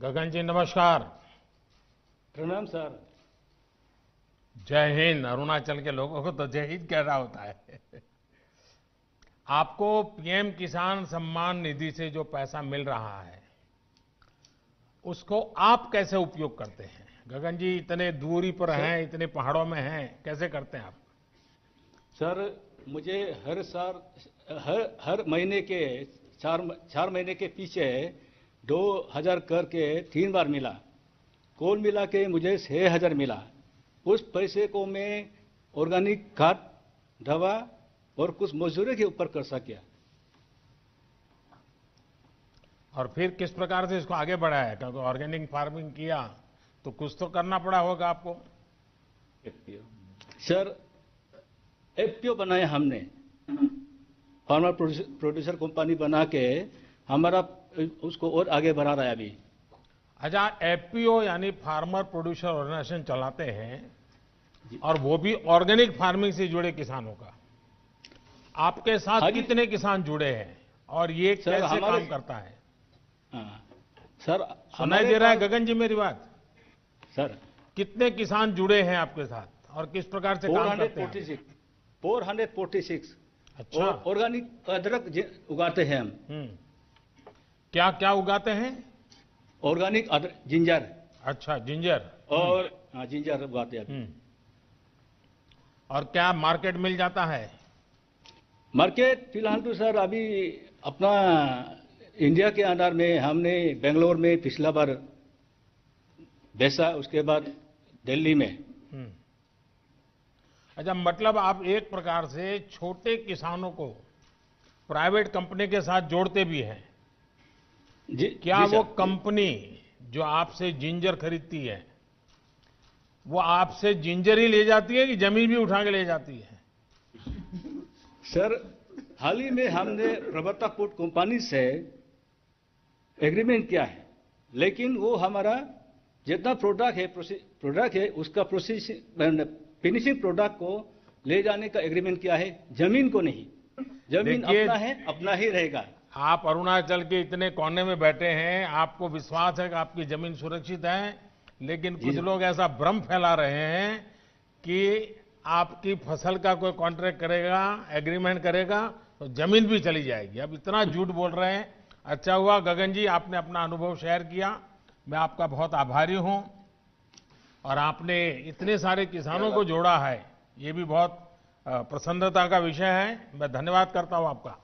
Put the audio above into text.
गगन जी नमस्कार। प्रणाम सर। जय हिंद अरुणाचल के लोगों को तो जय हिंद कहना होता है। आपको पीएम किसान सम्मान निधि से जो पैसा मिल रहा है उसको आप कैसे उपयोग करते हैं? गगन जी इतने दूरी पर हैं इतने पहाड़ों में हैं कैसे करते हैं आप? सर मुझे हर साल हर हर महीने के चार चार महीने के पीछे दो हज़ार करके तीन बार मिला। कुल मिला के मुझे छः हज़ार मिला। उस पैसे को मैं ऑर्गेनिक खाद दवा और कुछ मजदूरी के ऊपर कर सकिया और फिर किस प्रकार से इसको आगे बढ़ाया? क्योंकि ऑर्गेनिक फ़ार्मिंग किया तो कुछ तो करना पड़ा होगा आपको। सर एफपीओ बनाया हमने। फार्मर प्रोड्यूसर कंपनी बना के हमारा उसको और आगे बढ़ा रहा है अभी। अच्छा एफपीओ यानी फार्मर प्रोड्यूसर ऑर्गेनाइजेशन चलाते हैं और वो भी ऑर्गेनिक फ़ार्मिंग से जुड़े किसानों का। आपके साथ कितने किसान जुड़े हैं और ये सर, कैसे काम करता है? हाँ। सर सुनाई दे रहा है गगन जी मेरी बात? सर। कितने किसान जुड़े हैं आपके साथ और किस प्रकार से फोर काम हंड्रेड करते फोर्टी हैं six. Four hundred forty six. अच्छा। ऑर्गेनिक अदरक उगाते हैं हम। हम्म। क्या क्या उगाते हैं? ऑर्गेनिक जिंजर अच्छा जिंजर और हाँ जिंजर उगाते हैं। हम्म। और क्या मार्केट मिल जाता है? मार्केट फ़िलहाल तो सर अभी अपना इंडिया के अंदर में हमने बेंगलोर में पिछला बार बेचा उसके बाद दिल्ली में। हम्म। अच्छा मतलब आप एक प्रकार से छोटे किसानों को प्राइवेट कंपनी के साथ जोड़ते भी हैं। जी क्या जी वो कंपनी जो आपसे जिंजर खरीदती है वो आपसे जिंजर ही ले जाती है कि ज़मीन भी उठा के ले जाती है? सर हाल ही में हमने प्रवर्तक फ़ूड कंपनी से एग्रीमेंट किया है लेकिन वो हमारा जितना प्रोडक्ट है प्रोडक्ट है उसका प्रोसेसिंग फिनिशिंग प्रोडक्ट को ले जाने का एग्रीमेंट किया है ज़मीन को नहीं। ज़मीन अपना है अपना ही रहेगा। आप अरुणाचल के इतने कोने में बैठे हैं आपको विश्वास है कि आपकी ज़मीन सुरक्षित है लेकिन कुछ लोग ऐसा भ्रम फैला रहे हैं कि आपकी फ़सल का कोई कॉन्ट्रैक्ट करेगा एग्रीमेंट करेगा तो ज़मीन भी चली जाएगी। अब इतना झूठ बोल रहे हैं। अच्छा हुआ गगन जी आपने अपना अनुभव शेयर किया। मैं आपका बहुत आभारी हूँ। और आपने इतने सारे किसानों को जोड़ा है ये भी बहुत प्रसन्नता का विषय है। मैं धन्यवाद करता हूँ आपका।